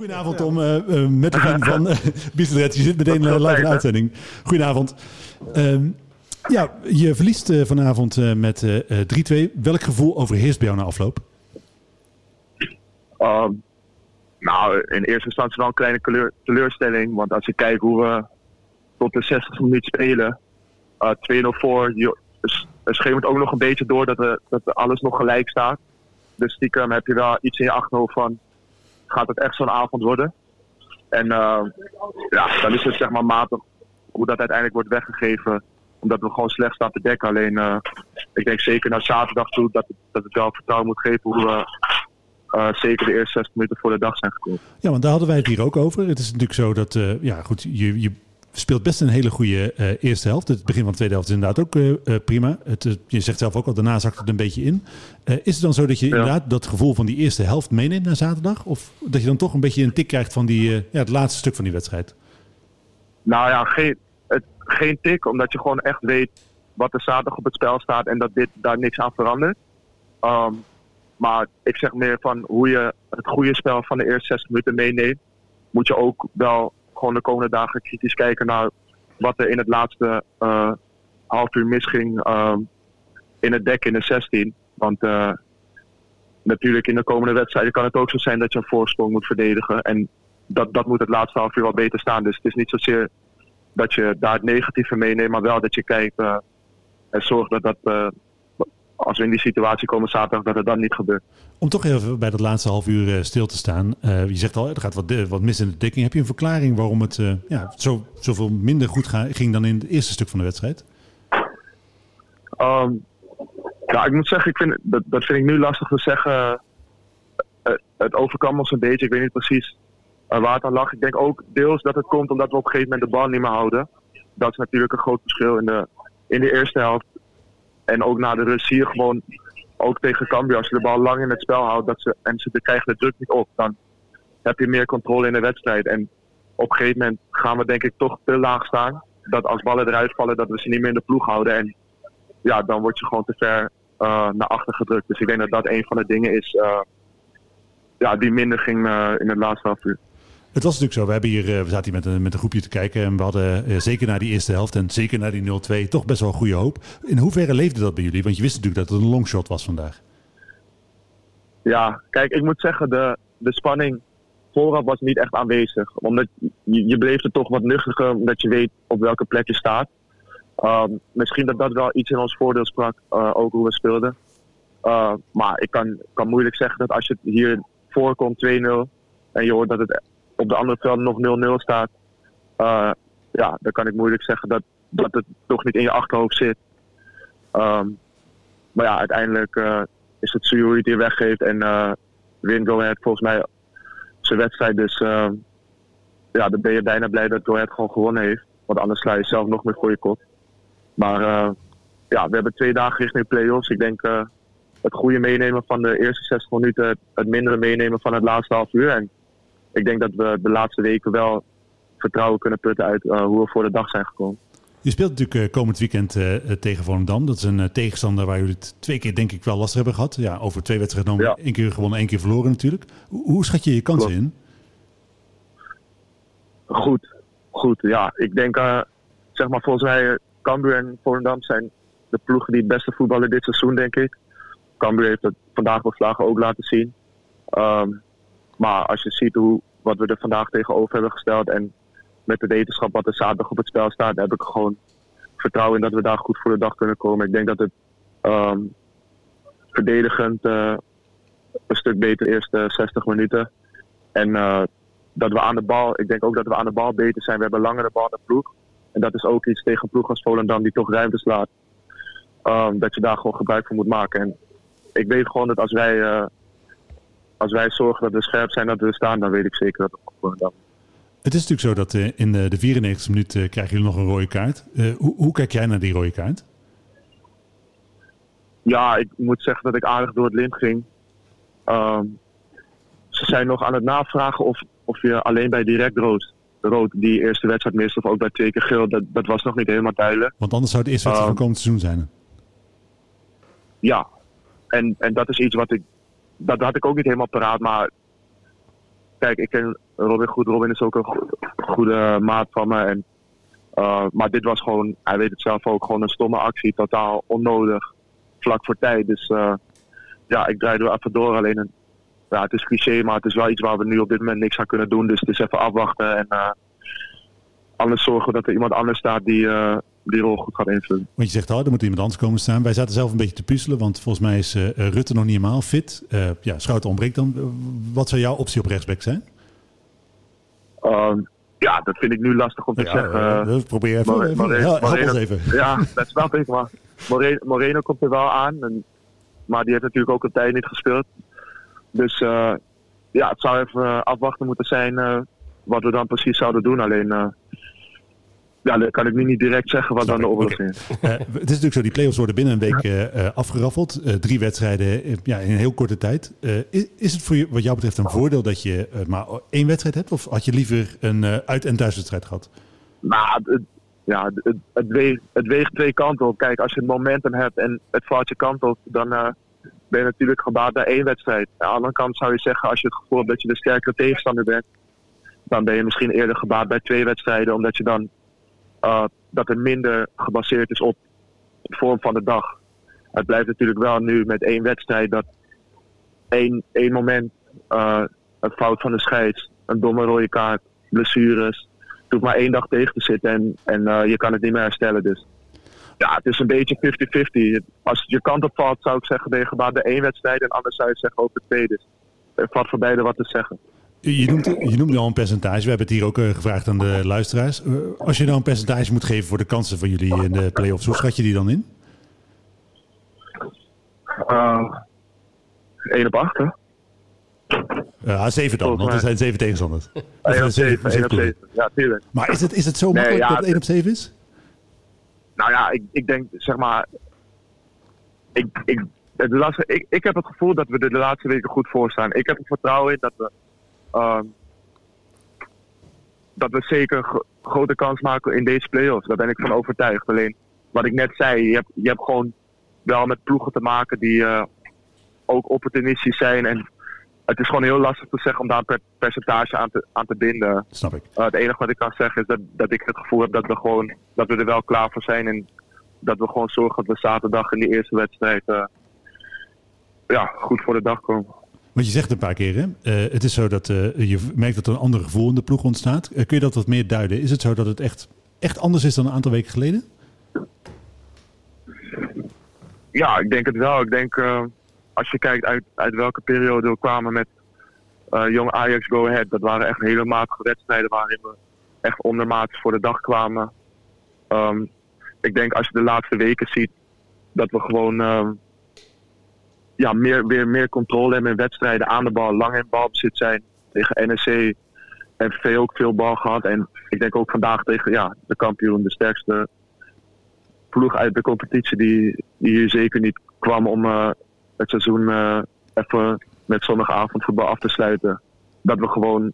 Goedenavond Tom, uh, uh, met de van uh, Je zit meteen uh, live in de uitzending. Goedenavond. Uh, ja, je verliest vanavond met 3-2. Welk gevoel overheerst bij jou na afloop? Um, nou, in eerste instantie wel een kleine teleurstelling. Want als je kijkt hoe we tot de 60 minuten spelen, 2-0 voor, je, er schemert ook nog een beetje door dat, we, dat alles nog gelijk staat. Dus stiekem heb je wel iets in je achterhoofd van, gaat het echt zo'n avond worden? En uh, ja, dan is het zeg maar matig hoe dat uiteindelijk wordt weggegeven. Omdat we gewoon slecht staan te dekken. Alleen uh, ik denk zeker naar zaterdag toe dat het, dat het wel vertrouwen moet geven hoe we uh, zeker de eerste 60 minuten voor de dag zijn gekomen. Ja, want daar hadden wij het hier ook over. Het is natuurlijk zo dat, ja goed, je, je speelt best een hele goede uh, eerste helft. Het begin van de tweede helft is inderdaad ook uh, prima. Het, je zegt zelf ook al, daarna zakt het een beetje in. is het dan zo dat je inderdaad dat gevoel van die eerste helft meeneemt naar zaterdag? Of dat je dan toch een beetje een tik krijgt van die, ja, het laatste stuk van die wedstrijd? Nou ja, geen, het, geen tik, omdat je gewoon echt weet wat er zaterdag op het spel staat en dat dit daar niks aan verandert. Um, maar ik zeg meer van hoe je het goede spel van de eerste zes minuten meeneemt, moet je ook wel gewoon de komende dagen kritisch kijken naar wat er in het laatste uh, half uur misging uh, in het dek in de 16. Want uh, natuurlijk in de komende wedstrijden kan het ook zo zijn dat je een voorsprong moet verdedigen. En dat, dat moet het laatste half uur wel beter staan. Dus het is niet zozeer dat je daar het negatieve meeneemt, maar wel dat je kijkt en zorgt dat dat als we in die situatie komen zaterdag, dat het dan niet gebeurt. Om toch even bij dat laatste half uur uh, stil te staan. Uh, je zegt al, er gaat wat, wat mis in de dekking. Heb je een verklaring waarom het uh, ja, zo, zoveel minder goed ging dan in het eerste stuk van de wedstrijd? Um, ja, ik moet zeggen, ik vind, dat, dat vind ik nu lastig te zeggen. het overkwam ons een beetje. Ik weet niet precies waar het aan lag. Ik denk ook deels dat het komt omdat we op een gegeven moment de bal niet meer houden. Dat is natuurlijk een groot verschil in de, in de eerste helft. En ook na de rust zie je gewoon, ook tegen Cambio, als je de bal lang in het spel houdt dat ze, en ze krijgen de druk niet op, dan heb je meer controle in de wedstrijd. En op een gegeven moment gaan we denk ik toch te laag staan. Dat als ballen eruit vallen, dat we ze niet meer in de ploeg houden. En ja, dan word je gewoon te ver uh, naar achter gedrukt. Dus ik denk dat dat een van de dingen is uh, ja, die minder ging uh, in het laatste half uur. Het was natuurlijk zo. We, hebben hier, eh, we zaten hier met een, met een groepje te kijken. En we hadden eh, zeker na die eerste helft en zeker na die 0-2 toch best wel goede hoop. In hoeverre leefde dat bij jullie? Want je wist natuurlijk dat het een longshot was vandaag. Ja, kijk, ik moet zeggen, de, de spanning vooraf was niet echt aanwezig. Omdat je, je bleef er toch wat nuchtiger, omdat je weet op welke plek je staat. Um, misschien dat dat wel iets in ons voordeel sprak, uh, ook hoe we speelden. Uh, maar ik kan, kan moeilijk zeggen dat als je hier voorkomt 2-0 en je hoort dat het op de andere veld nog 0-0 staat, uh, ja, dan kan ik moeilijk zeggen dat, dat het toch niet in je achterhoofd zit. Um, maar ja, uiteindelijk uh, is het Suyuri die weggeeft en uh, wint volgens mij zijn wedstrijd. Dus uh, ja, dan ben je bijna blij dat Go Ahead gewoon gewonnen heeft. Want anders sla je zelf nog meer voor je kop. Maar ja, we hebben twee dagen richting play-offs. Ik denk het goede meenemen van de eerste 60 minuten, het mindere meenemen van het laatste half uur. En ik denk dat we de laatste weken wel vertrouwen kunnen putten uit uh, hoe we voor de dag zijn gekomen. Je speelt natuurlijk uh, komend weekend uh, tegen Volendam. Dat is een tegenstander waar jullie het twee keer denk ik wel lastig hebben gehad. Ja, over twee wedstrijden genomen. Ja. één keer gewonnen, één keer verloren natuurlijk. Hoe, hoe schat je je kansen Klopt. in? Goed, goed. Ja, ik denk, zeg maar volgens mij, Cambuur en Volendam zijn de ploegen die het beste voetballen dit seizoen, denk ik. Cambuur heeft het vandaag bij Vlagen ook laten zien. Um, maar als je ziet hoe, wat we er vandaag tegenover hebben gesteld en met de wetenschap wat er zaterdag op het spel staat, heb ik gewoon vertrouwen in dat we daar goed voor de dag kunnen komen. Ik denk dat het um, verdedigend uh, een stuk beter eerste 60 minuten. En uh, dat we aan de bal, ik denk ook dat we aan de bal beter zijn. We hebben langer de bal de ploeg. En dat is ook iets tegen ploeg als Volendam die toch ruimte slaat. Um, dat je daar gewoon gebruik van moet maken. En ik weet gewoon dat als wij uh, als wij zorgen dat we scherp zijn, dat we staan, dan weet ik zeker dat we gewoon dan. Het is natuurlijk zo dat uh, in de, de 94 minuut uh, krijgen jullie nog een rode kaart. Uh, hoe, hoe, kijk jij naar die rode kaart? Ja, ik moet zeggen dat ik aardig door het lint ging. Um, ze zijn nog aan het navragen of, of je alleen bij direct rood, rood die eerste wedstrijd mist of ook bij twee keer geel, dat, dat was nog niet helemaal duidelijk. Want anders zou het eerste wedstrijd um, van komend seizoen zijn. Ja, en, en dat is iets wat ik dat had ik ook niet helemaal paraat. Maar kijk, ik ken Robin goed. Robin is ook een go- goede maat van me. En, eh, maar dit was gewoon, hij weet het zelf ook, gewoon een stomme actie. Totaal onnodig. Vlak voor tijd. Dus eh, ja, ik draai er even door. Alleen, een, ja, het is cliché, maar het is wel iets waar we nu op dit moment niks aan kunnen doen. Dus het is even afwachten. En eh, anders zorgen dat er iemand anders staat die die rol goed gaat invullen. Want je zegt, oh, er moet iemand anders komen staan. Wij zaten zelf een beetje te puzzelen, want volgens mij is eh, Rutte nog niet helemaal fit. Eh, ja, Schouten ontbreekt dan. Eh, Wat zou jouw optie op rechtsback zijn? Ehm, ja, dat vind ik nu lastig om te zeggen. eh, eh, probeer even. More- even- More- help help Moreno- ons even. Ja, dat snap ik. Maar Moreno, Moreno komt er wel aan. En, maar die heeft natuurlijk ook een tijd niet gespeeld. Dus eh, ja, het zou even eh, afwachten moeten zijn eh, wat we dan precies zouden doen. Alleen, eh, ja, dat kan ik nu niet direct zeggen wat dan de oplossing is. Eh, het is natuurlijk zo, die play-offs worden binnen een week eh, eh, afgeraffeld. Eh, drie wedstrijden ja, in een heel korte tijd. Eh, is, is het voor je, wat jou betreft een voordeel dat je maar één wedstrijd hebt? Of had je liever een eh, uit- en thuiswedstrijd gehad? Nou, het, ja, het, het, weegt, het weegt twee kanten op. Kijk, als je het momentum hebt en het valt je kant op, dan eh, ben je natuurlijk gebaat bij één wedstrijd. Aan de andere kant zou je zeggen, als je het gevoel hebt dat je de sterkere tegenstander bent, dan ben je misschien eerder gebaat bij twee wedstrijden, omdat je dan eh, dat er minder gebaseerd is op de vorm van de dag. Het blijft natuurlijk wel nu met één wedstrijd dat één, één moment, eh, een fout van de scheids, een domme rode kaart, blessures, het maar één dag tegen te zitten en, en eh, je kan het niet meer herstellen. Dus ja, het is een beetje 50-50. Als het je kant op valt, zou ik zeggen, ben bij één wedstrijd en anders zou je zeggen over twee. Dus er valt voor beide wat te zeggen. Je noemt, je noemt al een percentage. We hebben het hier ook eh, gevraagd aan de luisteraars. Eh, als je nou een percentage moet geven voor de kansen van jullie in de play-offs, hoe schat je die dan in? Uh, 1 op 8, hè? Uh, 7 dan, want er zijn zeven tegenstanders. Of, 1 eh, op 7, 1 op ploegen. 7. Ja, tuurlijk. Maar is het, is het zo Nee, makkelijk ja, dat het 1 op 7 is? Nou ja, ik, ik denk, zeg maar. Ik, ik, het lastige, ik, ik heb het gevoel dat we er de laatste weken goed voor staan. Ik heb er vertrouwen in dat we. Ehm, dat we zeker grote kans maken in deze play-offs. Daar ben ik van overtuigd. Alleen, wat ik net zei, je hebt, je hebt gewoon wel met ploegen te maken die eh, ook opportunistisch zijn. En het is gewoon heel lastig te zeggen om daar een per- percentage aan te, aan te binden. Snap ik. Uh, het enige wat ik kan zeggen is dat, dat ik het gevoel heb dat we gewoon dat we er wel klaar voor zijn. En dat we gewoon zorgen dat we zaterdag in die eerste wedstrijd eh, ja, goed voor de dag komen. Je zegt een paar keer, hè? eh, het is zo dat eh, je merkt dat er een ander gevoel in de ploeg ontstaat. Eh, kun je dat wat meer duiden? Is het zo dat het echt, echt anders is dan een aantal weken geleden? Ja, ik denk het wel. Ik denk als je kijkt uit, uit welke periode we kwamen met jong Ajax Go Ahead. Dat waren echt hele matige wedstrijden waarin we echt ondermaats voor de dag kwamen. Ehm, ik denk als je de laatste weken ziet dat we gewoon ehm, ja, meer, weer meer controle hebben in wedstrijden. Aan de bal, lang in balbezit zijn. Tegen NEC en VV ook veel bal gehad. En ik denk ook vandaag tegen ja, de kampioen, de sterkste ploeg uit de competitie die, die hier zeker niet kwam om eh, het seizoen eh, even met zondagavondvoetbal af te sluiten. Dat we gewoon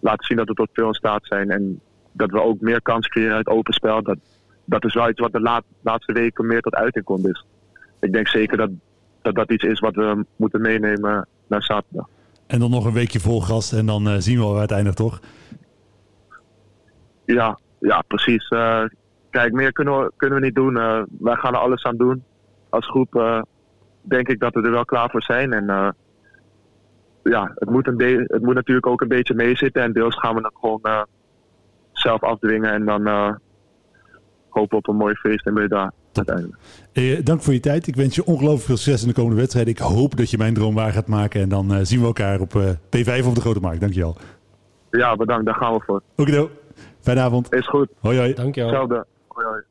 laten zien dat we tot veel in staat zijn. En dat we ook meer kans creëren uit open spel. Dat, dat is wel iets wat de laat- laatste weken meer tot uiting komt. Dus ik denk zeker dat, dat dat iets is wat we moeten meenemen naar zaterdag. En dan nog een weekje vol gast en dan eh, zien we wel uiteindelijk toch? Ja, ja precies. Eh, kijk, meer kunnen we, kunnen we niet doen. Eh, wij gaan er alles aan doen. Als groep denk ik dat we er wel klaar voor zijn. En ja, het moet, een het moet natuurlijk ook een beetje meezitten. En deels gaan we het gewoon zelf afdwingen. En dan hopen we op een mooi feest in Breda uiteindelijk. Eh, dank voor je tijd. Ik wens je ongelooflijk veel succes in de komende wedstrijden. Ik hoop dat je mijn droom waar gaat maken. En dan eh, zien we elkaar op eh, P5 op de Grote Markt. Dankjewel. Ja, bedankt. Daar gaan we voor. Okido. Fijne avond. Is goed. Hoi hoi. Dankjewel. Hetzelfde. Hoi, hoi.